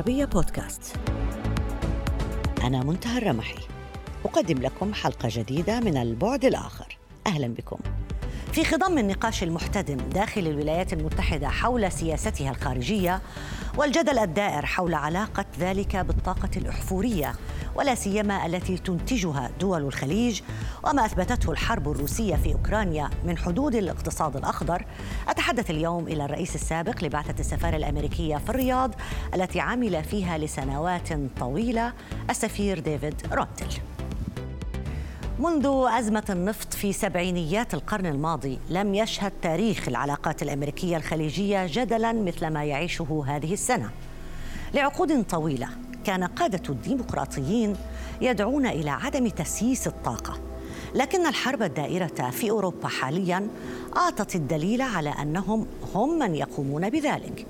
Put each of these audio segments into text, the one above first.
العربية بودكاست. أنا منتهى الرمحي. أقدم لكم حلقة جديدة من البعد الآخر. أهلا بكم. في خضم النقاش المحتدم داخل الولايات المتحدة حول سياستها الخارجية والجدل الدائر حول علاقة ذلك بالطاقة الأحفورية. ولا سيما التي تنتجها دول الخليج وما أثبتته الحرب الروسية في أوكرانيا من حدود الاقتصاد الأخضر. أتحدث اليوم إلى الرئيس السابق لبعثة السفارة الأمريكية في الرياض التي عمل فيها لسنوات طويلة السفير ديفيد روتل. منذ أزمة النفط في سبعينيات القرن الماضي لم يشهد تاريخ العلاقات الأمريكية الخليجية جدلا مثل ما يعيشه هذه السنة. لعقود طويلة كان قادة الديمقراطيين يدعون إلى عدم تسييس الطاقة. لكن الحرب الدائرة في أوروبا حاليا أعطت الدليل على أنهم هم من يقومون بذلك.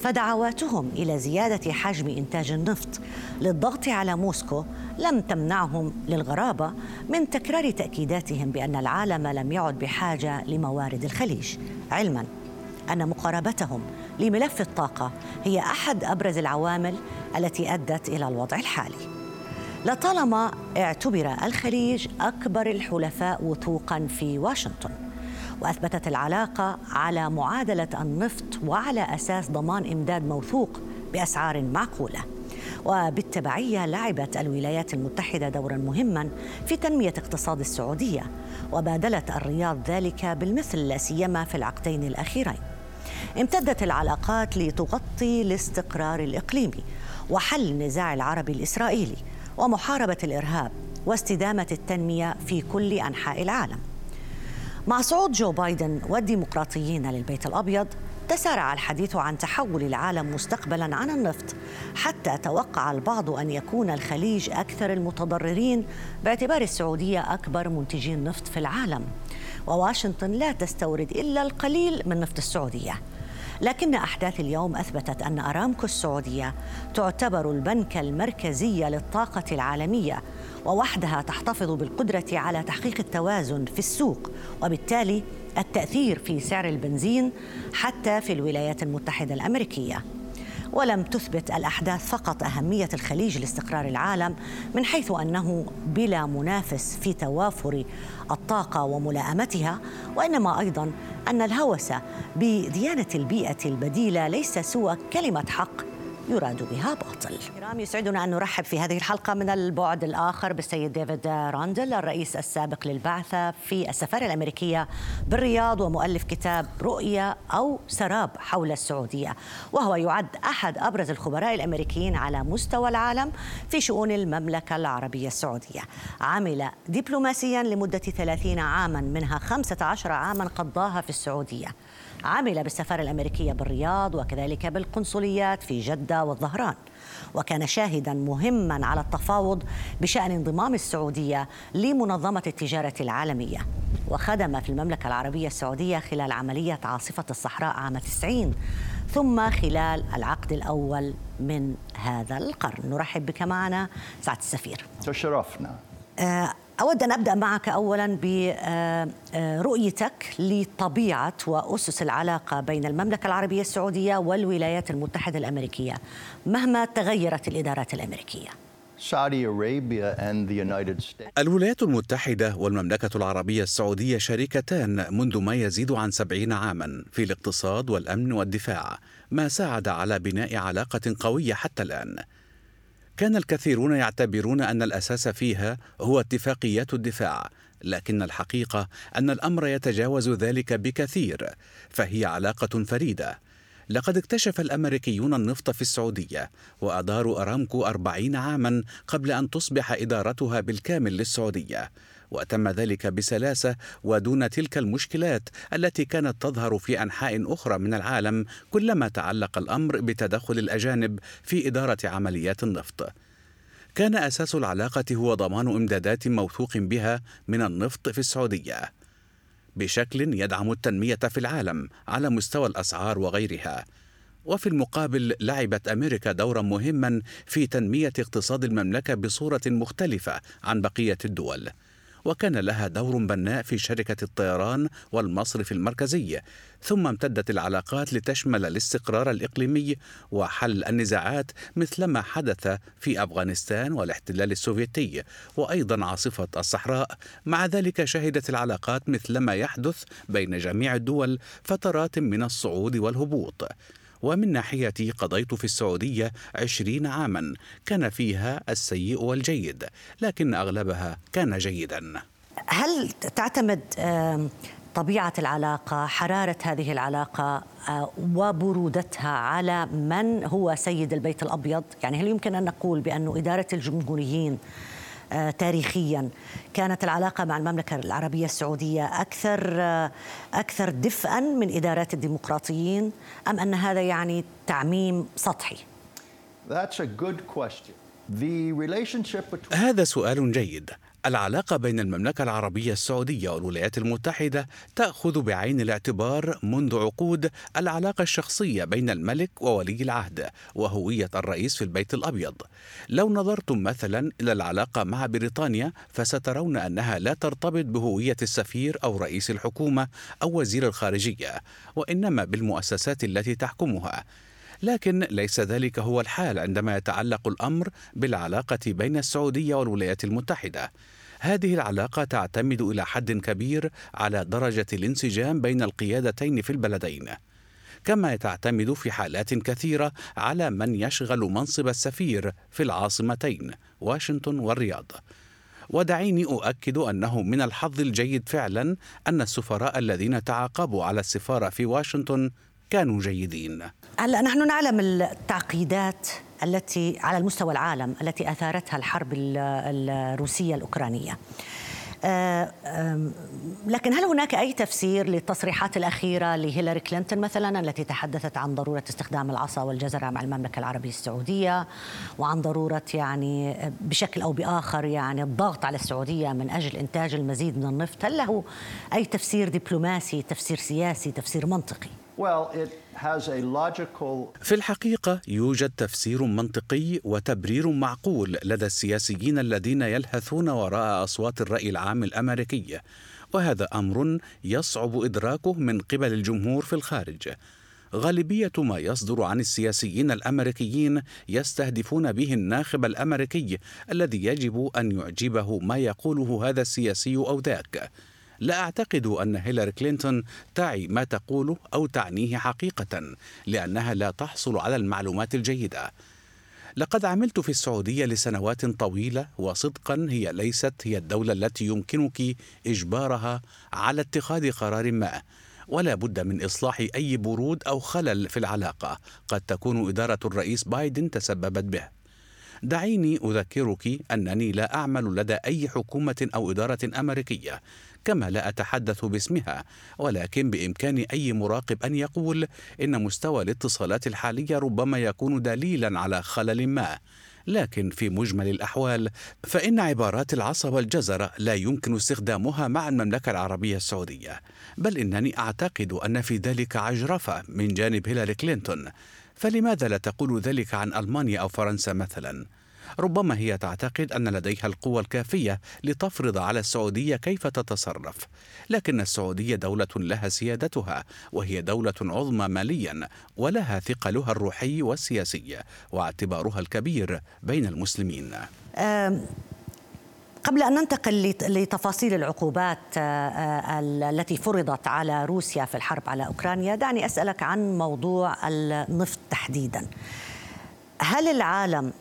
فدعواتهم إلى زيادة حجم إنتاج النفط للضغط على موسكو لم تمنعهم للغرابة من تكرار تأكيداتهم بأن العالم لم يعد بحاجة لموارد الخليج. علما أن مقاربتهم لملف الطاقة هي أحد أبرز العوامل التي أدت إلى الوضع الحالي. لطالما اعتبر الخليج أكبر الحلفاء وثوقا في واشنطن وأثبتت العلاقة على معادلة النفط وعلى أساس ضمان إمداد موثوق بأسعار معقولة. وبالتبعية لعبت الولايات المتحدة دورا مهما في تنمية اقتصاد السعودية وبادلت الرياض ذلك بالمثل لا سيما في العقدين الأخيرين. امتدت العلاقات لتغطي الاستقرار الإقليمي وحل النزاع العربي الإسرائيلي ومحاربة الإرهاب واستدامة التنمية في كل أنحاء العالم. مع صعود جو بايدن والديمقراطيين للبيت الأبيض تسارع الحديث عن تحول العالم مستقبلا عن النفط حتى توقع البعض أن يكون الخليج أكثر المتضررين باعتبار السعودية أكبر منتجي النفط في العالم. وواشنطن لا تستورد إلا القليل من نفط السعودية. لكن أحداث اليوم أثبتت أن أرامكو السعودية تعتبر البنك المركزي للطاقة العالمية ووحدها تحتفظ بالقدرة على تحقيق التوازن في السوق وبالتالي التأثير في سعر البنزين حتى في الولايات المتحدة الأمريكية. ولم تثبت الأحداث فقط أهمية الخليج لاستقرار العالم من حيث أنه بلا منافس في توافر الطاقة وملائمتها وإنما أيضا أن الهوس بديانة البيئة البديلة ليس سوى كلمة حق يراد بها باطل. يسعدنا أن نرحب في هذه الحلقة من البعد الآخر بالسيد ديفيد راندل الرئيس السابق للبعثة في السفارة الأمريكية بالرياض ومؤلف كتاب رؤية أو سراب حول السعودية. وهو يعد أحد أبرز الخبراء الأمريكيين على مستوى العالم في شؤون المملكة العربية السعودية. عمل دبلوماسيا لمدة 30 عاما منها 15 عاما قضاها في السعودية. عمل بالسفارة الأمريكية بالرياض وكذلك بالقنصليات في جدة والظهران. وكان شاهدا مهما على التفاوض بشأن انضمام السعودية لمنظمة التجارة العالمية. وخدم في المملكة العربية السعودية خلال عملية عاصفة الصحراء عام 90 ثم خلال العقد الأول من هذا القرن. نرحب بك معنا سعادة السفير. تشرفنا. آه، أود أن أبدأ معك أولا برؤيتك لطبيعة وأسس العلاقة بين المملكة العربية السعودية والولايات المتحدة الأمريكية. مهما تغيرت الإدارات الأمريكية. الولايات المتحدة والمملكة العربية السعودية شريكتان منذ ما يزيد عن سبعين عاما في الاقتصاد والأمن والدفاع ما ساعد على بناء علاقة قوية حتى الآن. كان الكثيرون يعتبرون أن الأساس فيها هو اتفاقيات الدفاع لكن الحقيقة أن الأمر يتجاوز ذلك بكثير فهي علاقة فريدة. لقد اكتشف الأمريكيون النفط في السعودية وأداروا أرامكو أربعين عاما قبل أن تصبح إدارتها بالكامل للسعودية. وتم ذلك بسلاسة ودون تلك المشكلات التي كانت تظهر في أنحاء أخرى من العالم كلما تعلق الأمر بتدخل الأجانب في إدارة عمليات النفط. كان أساس العلاقة هو ضمان إمدادات موثوق بها من النفط في السعودية. بشكل يدعم التنمية في العالم على مستوى الأسعار وغيرها. وفي المقابل لعبت أمريكا دورا مهما في تنمية اقتصاد المملكة بصورة مختلفة عن بقية الدول. وكان لها دور بناء في شركة الطيران والمصرف المركزي ثم امتدت العلاقات لتشمل الاستقرار الإقليمي وحل النزاعات مثلما حدث في أفغانستان والاحتلال السوفيتي وأيضا عاصفة الصحراء. مع ذلك شهدت العلاقات مثلما يحدث بين جميع الدول فترات من الصعود والهبوط. ومن ناحيتي قضيت في السعودية عشرين عاما كان فيها السيء والجيد لكن أغلبها كان جيدا. هل تعتمد طبيعة العلاقة حرارة هذه العلاقة آه، وبرودتها على من هو سيد البيت الأبيض؟ يعني هل يمكن أن نقول بأن إدارة الجمهوريين تاريخيا كانت العلاقة مع المملكة العربية السعودية أكثر آه، أكثر دفئا من إدارات الديمقراطيين أم أن هذا يعني تعميم سطحي؟ That's a good question. The relationship between... هذا سؤال جيد العلاقة بين المملكة العربية السعودية والولايات المتحدة تأخذ بعين الاعتبار منذ عقود العلاقة الشخصية بين الملك وولي العهد وهوية الرئيس في البيت الأبيض. لو نظرتم مثلا إلى العلاقة مع بريطانيا فسترون أنها لا ترتبط بهوية السفير أو رئيس الحكومة أو وزير الخارجية، وإنما بالمؤسسات التي تحكمها. لكن ليس ذلك هو الحال عندما يتعلق الأمر بالعلاقة بين السعودية والولايات المتحدة. هذه العلاقة تعتمد إلى حد كبير على درجة الانسجام بين القيادتين في البلدين. كما تعتمد في حالات كثيرة على من يشغل منصب السفير في العاصمتين واشنطن والرياض. ودعيني أؤكد أنه من الحظ الجيد فعلا أن السفراء الذين تعاقبوا على السفارة في واشنطن كانوا جيدين. هلا نحن نعلم التعقيدات التي على المستوى العالم التي آثارتها الحرب الروسية الأوكرانية. آه، لكن هل هناك أي تفسير للتصريحات الأخيرة لهيلاري كلينتون مثلا التي تحدثت عن ضرورة استخدام العصا والجزرة مع المملكة العربية السعودية وعن ضرورة يعني بشكل أو بآخر يعني الضغط على السعودية من أجل إنتاج المزيد من النفط؟ هل له أي تفسير دبلوماسي تفسير سياسي تفسير منطقي؟ في الحقيقة يوجد تفسير منطقي وتبرير معقول لدى السياسيين الذين يلهثون وراء أصوات الرأي العام الأمريكي. وهذا أمر يصعب إدراكه من قبل الجمهور في الخارج. غالبية ما يصدر عن السياسيين الأمريكيين يستهدفون به الناخب الأمريكي الذي يجب أن يعجبه ما يقوله هذا السياسي أو ذاك. لا أعتقد أن هيلاري كلينتون تعي ما تقوله أو تعنيه حقيقة لأنها لا تحصل على المعلومات الجيدة. لقد عملت في السعودية لسنوات طويلة وصدقا هي ليست هي الدولة التي يمكنك إجبارها على اتخاذ قرار ما ولا بد من إصلاح أي برود أو خلل في العلاقة. قد تكون إدارة الرئيس بايدن تسببت به. دعيني أذكرك أنني لا أعمل لدى أي حكومة أو إدارة أمريكية. كما لا أتحدث باسمها ولكن بإمكان أي مراقب أن يقول إن مستوى الاتصالات الحالية ربما يكون دليلا على خلل ما. لكن في مجمل الأحوال فإن عبارات العصا والجزر لا يمكن استخدامها مع المملكة العربية السعودية. بل إنني أعتقد أن في ذلك عجرفة من جانب هيلاري كلينتون. فلماذا لا تقول ذلك عن ألمانيا أو فرنسا مثلاً؟ ربما هي تعتقد أن لديها القوى الكافية لتفرض على السعودية كيف تتصرف. لكن السعودية دولة لها سيادتها وهي دولة عظمى ماليا ولها ثقلها الروحي والسياسي واعتبارها الكبير بين المسلمين. قبل أن ننتقل لتفاصيل العقوبات التي فرضت على روسيا في الحرب على أوكرانيا دعني أسألك عن موضوع النفط تحديدا. هل العالم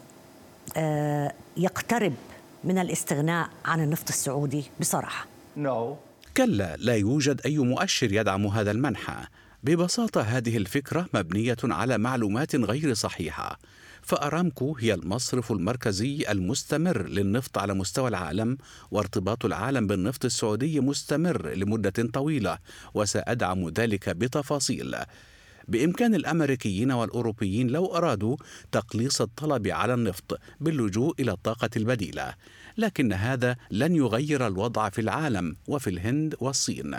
يقترب من الاستغناء عن النفط السعودي بصراحة. No. كلا لا يوجد أي مؤشر يدعم هذا المنحى ببساطة هذه الفكرة مبنية على معلومات غير صحيحة. فأرامكو هي المصرف المركزي المستمر للنفط على مستوى العالم وارتباط العالم بالنفط السعودي مستمر لمدة طويلة وسأدعم ذلك بتفاصيل. بإمكان الأمريكيين والأوروبيين لو أرادوا تقليص الطلب على النفط باللجوء إلى الطاقة البديلة. لكن هذا لن يغير الوضع في العالم وفي الهند والصين.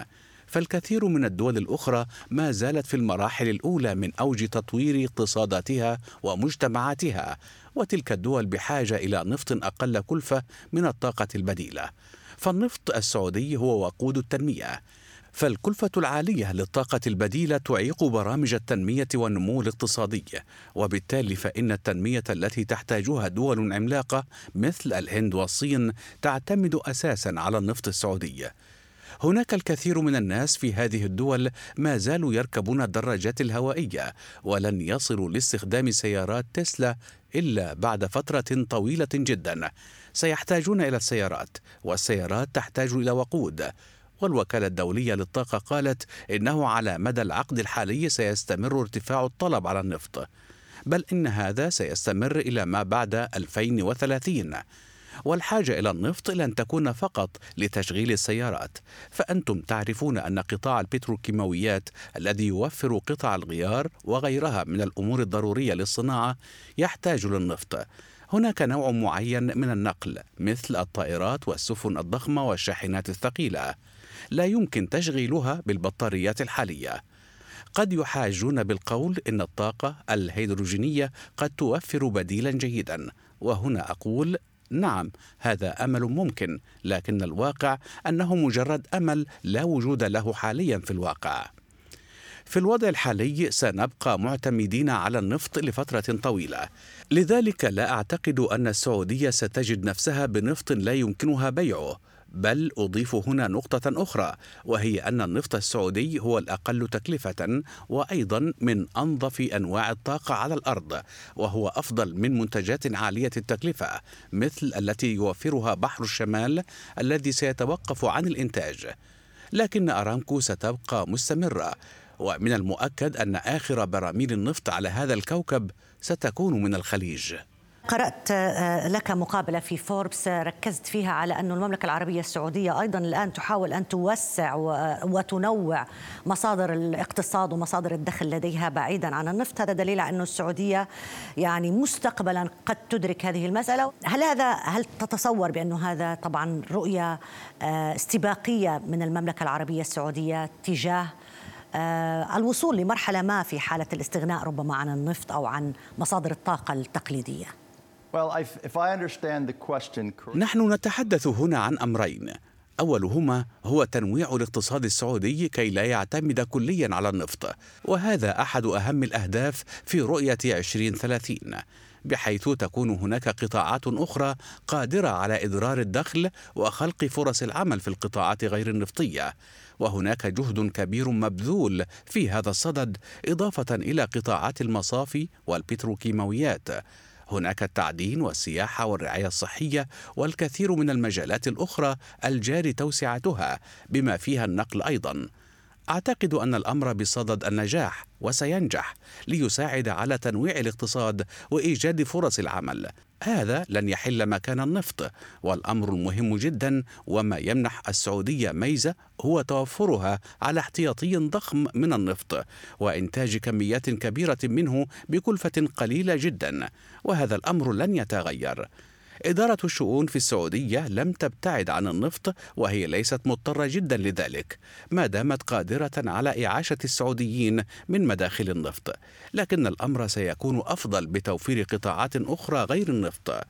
فالكثير من الدول الأخرى ما زالت في المراحل الأولى من أوج تطوير اقتصاداتها ومجتمعاتها وتلك الدول بحاجة إلى نفط أقل كلفة من الطاقة البديلة. فالنفط السعودي هو وقود التنمية. فالكلفة العالية للطاقة البديلة تعيق برامج التنمية والنمو الاقتصادي، وبالتالي فإن التنمية التي تحتاجها دول عملاقة مثل الهند والصين تعتمد أساسا على النفط السعودي. هناك الكثير من الناس في هذه الدول ما زالوا يركبون الدراجات الهوائية ولن يصلوا لاستخدام سيارات تسلا إلا بعد فترة طويلة جدا. سيحتاجون إلى السيارات والسيارات تحتاج إلى وقود والوكالة الدولية للطاقة قالت إنه على مدى العقد الحالي سيستمر ارتفاع الطلب على النفط بل إن هذا سيستمر إلى ما بعد 2030 والحاجة إلى النفط لن تكون فقط لتشغيل السيارات فأنتم تعرفون أن قطاع البتروكيماويات الذي يوفر قطع الغيار وغيرها من الأمور الضرورية للصناعة يحتاج للنفط. هناك نوع معين من النقل مثل الطائرات والسفن الضخمة والشاحنات الثقيلة. لا يمكن تشغيلها بالبطاريات الحالية. قد يحاجون بالقول إن الطاقة الهيدروجينية قد توفر بديلا جيدا. وهنا أقول نعم هذا أمل ممكن لكن الواقع أنه مجرد أمل لا وجود له حاليا في الواقع. في الوضع الحالي سنبقى معتمدين على النفط لفترة طويلة. لذلك لا أعتقد أن السعودية ستجد نفسها بنفط لا يمكنها بيعه. بل أضيف هنا نقطة أخرى وهي أن النفط السعودي هو الأقل تكلفة وأيضا من أنظف أنواع الطاقة على الأرض وهو أفضل من منتجات عالية التكلفة مثل التي يوفرها بحر الشمال الذي سيتوقف عن الإنتاج. لكن أرامكو ستبقى مستمرة ومن المؤكد أن آخر براميل النفط على هذا الكوكب ستكون من الخليج. قرأت آه، لك مقابلة في فوربس آه، ركزت فيها على أن المملكة العربية السعودية أيضا الآن تحاول أن توسع وتنوع مصادر الاقتصاد ومصادر الدخل لديها بعيدا عن النفط. هذا دليل على أن السعودية يعني مستقبلا قد تدرك هذه المسألة. هل هذا هل تتصور بأن هذا طبعا رؤية آه، استباقية من المملكة العربية السعودية تجاه الوصول لمرحلة ما في حالة الاستغناء ربما عن النفط أو عن مصادر الطاقة التقليدية؟ نحن نتحدث هنا عن أمرين. أولهما هو تنويع الاقتصاد السعودي كي لا يعتمد كليا على النفط وهذا أحد أهم الأهداف في رؤية 2030 بحيث تكون هناك قطاعات أخرى قادرة على إدرار الدخل وخلق فرص العمل في القطاعات غير النفطية وهناك جهد كبير مبذول في هذا الصدد إضافة إلى قطاعات المصافي والبتروكيماويات. هناك التعدين والسياحة والرعاية الصحية والكثير من المجالات الأخرى الجاري توسعتها بما فيها النقل أيضا. أعتقد أن الأمر بصدد النجاح وسينجح ليساعد على تنويع الاقتصاد وإيجاد فرص العمل. هذا لن يحل مكان النفط والأمر المهم جدا وما يمنح السعودية ميزة هو توفرها على احتياطي ضخم من النفط وإنتاج كميات كبيرة منه بكلفة قليلة جدا وهذا الأمر لن يتغير. إدارة الشؤون في السعودية لم تبتعد عن النفط وهي ليست مضطرة جدا لذلك ما دامت قادرة على إعاشة السعوديين من مداخل النفط. لكن الأمر سيكون أفضل بتوفير قطاعات أخرى غير النفط.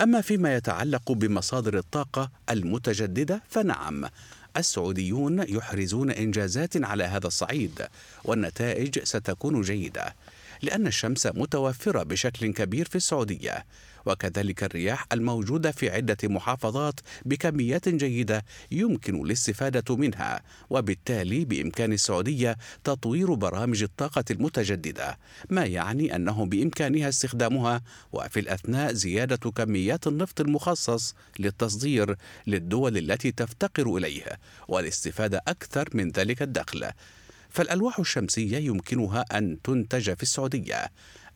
أما فيما يتعلق بمصادر الطاقة المتجددة فنعم السعوديون يحرزون إنجازات على هذا الصعيد والنتائج ستكون جيدة لأن الشمس متوفرة بشكل كبير في السعودية. وكذلك الرياح الموجودة في عدة محافظات بكميات جيدة يمكن الاستفادة منها وبالتالي بإمكان السعودية تطوير برامج الطاقة المتجددة ما يعني أنه بإمكانها استخدامها وفي الأثناء زيادة كميات النفط المخصص للتصدير للدول التي تفتقر إليه والاستفادة أكثر من ذلك الدخل. فالألواح الشمسية يمكنها أن تنتج في السعودية.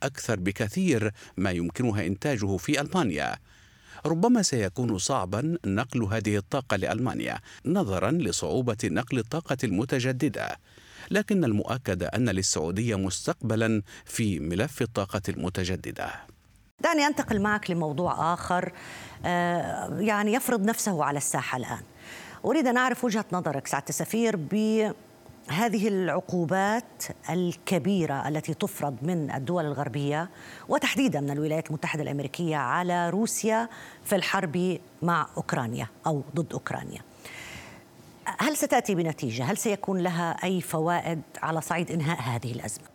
أكثر بكثير ما يمكنها إنتاجه في ألمانيا. ربما سيكون صعبا نقل هذه الطاقة لألمانيا نظرا لصعوبة نقل الطاقة المتجددة. لكن المؤكد أن للسعودية مستقبلا في ملف الطاقة المتجددة. دعني أنتقل معك لموضوع آخر آه، يعني يفرض نفسه على الساحة الآن. أريد أن أعرف وجهة نظرك سعادة السفير هذه العقوبات الكبيرة التي تفرض من الدول الغربية وتحديدا من الولايات المتحدة الأمريكية على روسيا في الحرب مع أوكرانيا أو ضد أوكرانيا. هل ستأتي بنتيجة؟ هل سيكون لها أي فوائد على صعيد إنهاء هذه الأزمة؟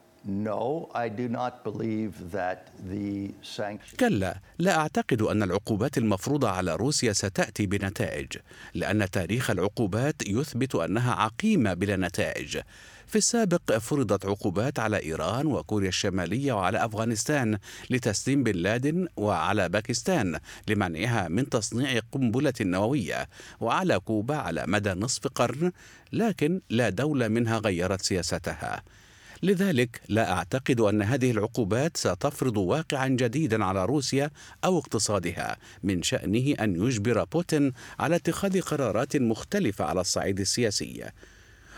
كلا لا أعتقد أن العقوبات المفروضة على روسيا ستأتي بنتائج لأن تاريخ العقوبات يثبت أنها عقيمة بلا نتائج. في السابق فرضت عقوبات على إيران وكوريا الشمالية وعلى أفغانستان لتسليم بن لادن وعلى باكستان لمنعها من تصنيع قنبلة نووية وعلى كوبا على مدى نصف قرن لكن لا دولة منها غيرت سياستها. لذلك لا أعتقد أن هذه العقوبات ستفرض واقعا جديدا على روسيا أو اقتصادها من شأنه أن يجبر بوتين على اتخاذ قرارات مختلفة على الصعيد السياسي.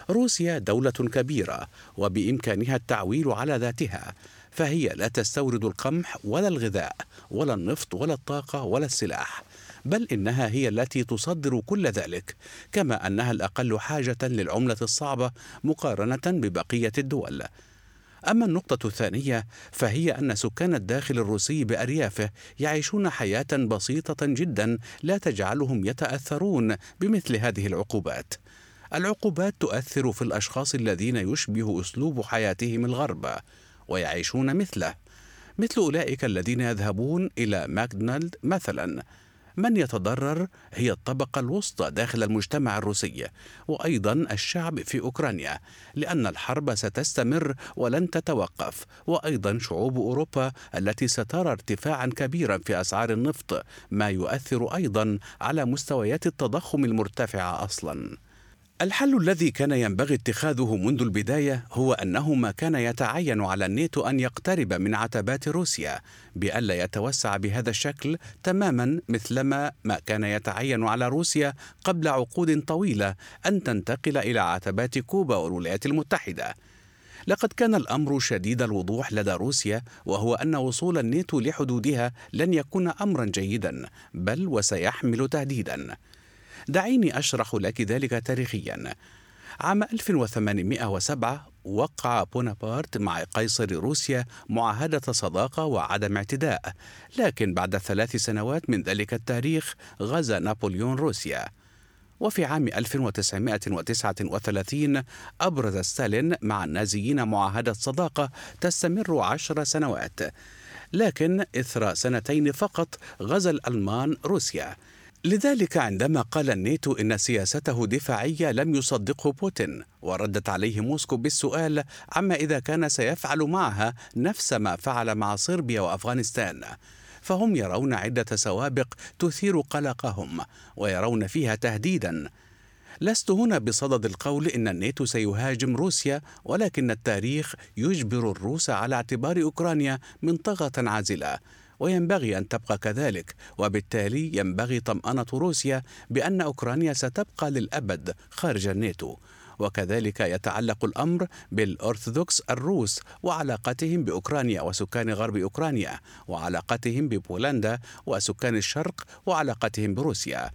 روسيا دولة كبيرة وبإمكانها التعويل على ذاتها فهي لا تستورد القمح ولا الغذاء ولا النفط ولا الطاقة ولا السلاح. بل إنها هي التي تصدر كل ذلك كما أنها الأقل حاجة للعملة الصعبة مقارنة ببقية الدول أما النقطة الثانية فهي أن سكان الداخل الروسي بأريافه يعيشون حياة بسيطة جدا لا تجعلهم يتأثرون بمثل هذه العقوبات. العقوبات تؤثر في الأشخاص الذين يشبه أسلوب حياتهم الغرب ويعيشون مثله، مثل أولئك الذين يذهبون إلى ماكدونالد مثلا من يتضرر هي الطبقة الوسطى داخل المجتمع الروسي وأيضا الشعب في أوكرانيا لأن الحرب ستستمر ولن تتوقف وأيضا شعوب أوروبا التي سترى ارتفاعا كبيرا في أسعار النفط ما يؤثر أيضا على مستويات التضخم المرتفعة أصلاً. الحل الذي كان ينبغي اتخاذه منذ البداية هو أنه ما كان يتعين على الناتو أن يقترب من عتبات روسيا بألا يتوسع بهذا الشكل تماما مثلما ما كان يتعين على روسيا قبل عقود طويلة أن تنتقل إلى عتبات كوبا والولايات المتحدة. لقد كان الأمر شديد الوضوح لدى روسيا وهو أن وصول الناتو لحدودها لن يكون امرا جيدا بل وسيحمل تهديدا. دعيني أشرح لك ذلك تاريخيا. عام 1807 وقع بونابرت مع قيصر روسيا معاهدة صداقة وعدم اعتداء. لكن بعد ثلاث سنوات من ذلك التاريخ غزا نابليون روسيا. وفي عام 1939 أبرز ستالين مع النازيين معاهدة صداقة تستمر عشر سنوات. لكن إثر سنتين فقط غزا الألمان روسيا. لذلك عندما قال الناتو إن سياسته دفاعية لم يصدقه بوتين وردت عليه موسكو بالسؤال عما إذا كان سيفعل معها نفس ما فعل مع صربيا وأفغانستان. فهم يرون عدة سوابق تثير قلقهم ويرون فيها تهديدا. لست هنا بصدد القول إن الناتو سيهاجم روسيا ولكن التاريخ يجبر الروس على اعتبار أوكرانيا منطقة عازلة. وينبغي أن تبقى كذلك وبالتالي ينبغي طمأنة روسيا بأن أوكرانيا ستبقى للأبد خارج الناتو. وكذلك يتعلق الأمر بالأرثوذكس الروس وعلاقتهم بأوكرانيا وسكان غرب أوكرانيا وعلاقتهم ببولندا وسكان الشرق وعلاقتهم بروسيا.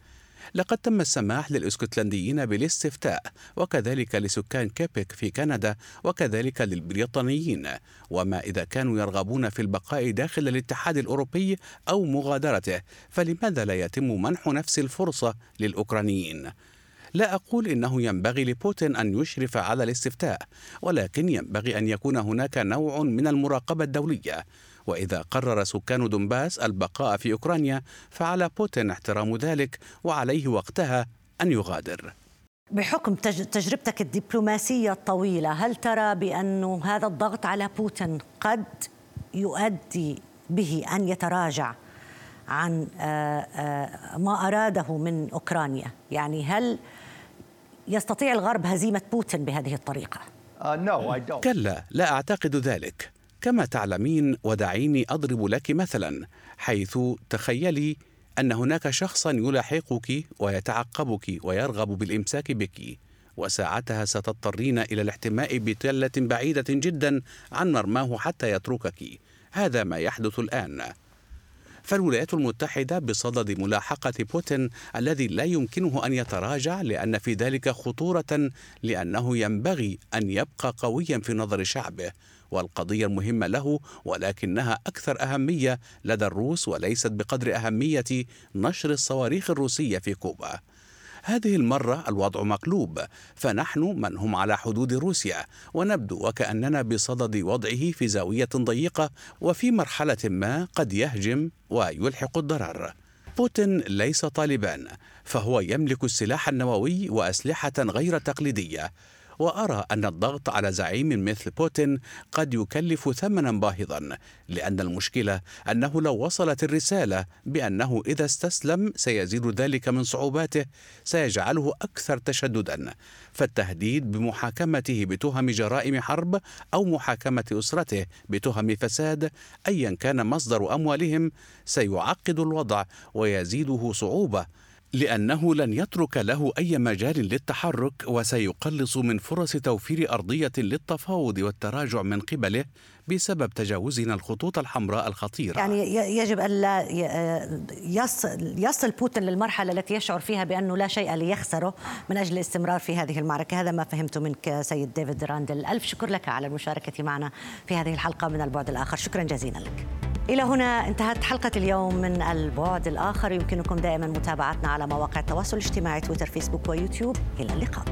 لقد تم السماح للإسكتلنديين بالاستفتاء وكذلك لسكان كيبك في كندا وكذلك للبريطانيين. وما إذا كانوا يرغبون في البقاء داخل الاتحاد الأوروبي أو مغادرته فلماذا لا يتم منح نفس الفرصة للأوكرانيين؟ لا أقول إنه ينبغي لبوتين أن يشرف على الاستفتاء ولكن ينبغي أن يكون هناك نوع من المراقبة الدولية. وإذا قرر سكان دونباس البقاء في أوكرانيا فعلى بوتين احترام ذلك وعليه وقتها أن يغادر. بحكم تجربتك الدبلوماسية الطويلة هل ترى بأن هذا الضغط على بوتين قد يؤدي به أن يتراجع عن آه، آه، ما أراده من أوكرانيا؟ يعني هل يستطيع الغرب هزيمة بوتين بهذه الطريقة؟ Uh, كلا لا أعتقد ذلك. كما تعلمين ودعيني أضرب لك مثلا حيث تخيلي أن هناك شخصا يلاحقك ويتعقبك ويرغب بالإمساك بك وساعتها ستضطرين إلى الاحتماء بتلة بعيدة جدا عن مرماه حتى يتركك. هذا ما يحدث الآن. فالولايات المتحدة بصدد ملاحقة بوتين الذي لا يمكنه أن يتراجع لأن في ذلك خطورة لأنه ينبغي أن يبقى قويا في نظر شعبه. والقضية المهمة له ولكنها أكثر أهمية لدى الروس وليست بقدر أهمية نشر الصواريخ الروسية في كوبا. هذه المرة الوضع مقلوب فنحن من هم على حدود روسيا ونبدو وكأننا بصدد وضعه في زاوية ضيقة وفي مرحلة ما قد يهجم ويلحق الضرر. بوتين ليس طالبان فهو يملك السلاح النووي وأسلحة غير تقليدية. وأرى أن الضغط على زعيم مثل بوتين قد يكلف ثمنا باهظا لأن المشكلة أنه لو وصلت الرسالة بأنه إذا استسلم سيزيد ذلك من صعوباته سيجعله أكثر تشددا. فالتهديد بمحاكمته بتهم جرائم حرب أو محاكمة أسرته بتهم فساد ايا كان مصدر أموالهم سيعقد الوضع ويزيده صعوبة لأنه لن يترك له أي مجال للتحرك وسيقلص من فرص توفير أرضية للتفاوض والتراجع من قبله بسبب تجاوزنا الخطوط الحمراء الخطيرة. يعني يجب الا يصل يصل بوتين للمرحلة التي يشعر فيها بأنه لا شيء ليخسره من أجل الاستمرار في هذه المعركة. هذا ما فهمته منك سيد ديفيد راندل. ألف شكر لك على المشاركة معنا في هذه الحلقة من البعد الآخر. شكرا جزيلا لك. إلى هنا انتهت حلقة اليوم من البعد الآخر. يمكنكم دائما متابعتنا على مواقع التواصل الاجتماعي تويتر فيسبوك ويوتيوب. إلى اللقاء.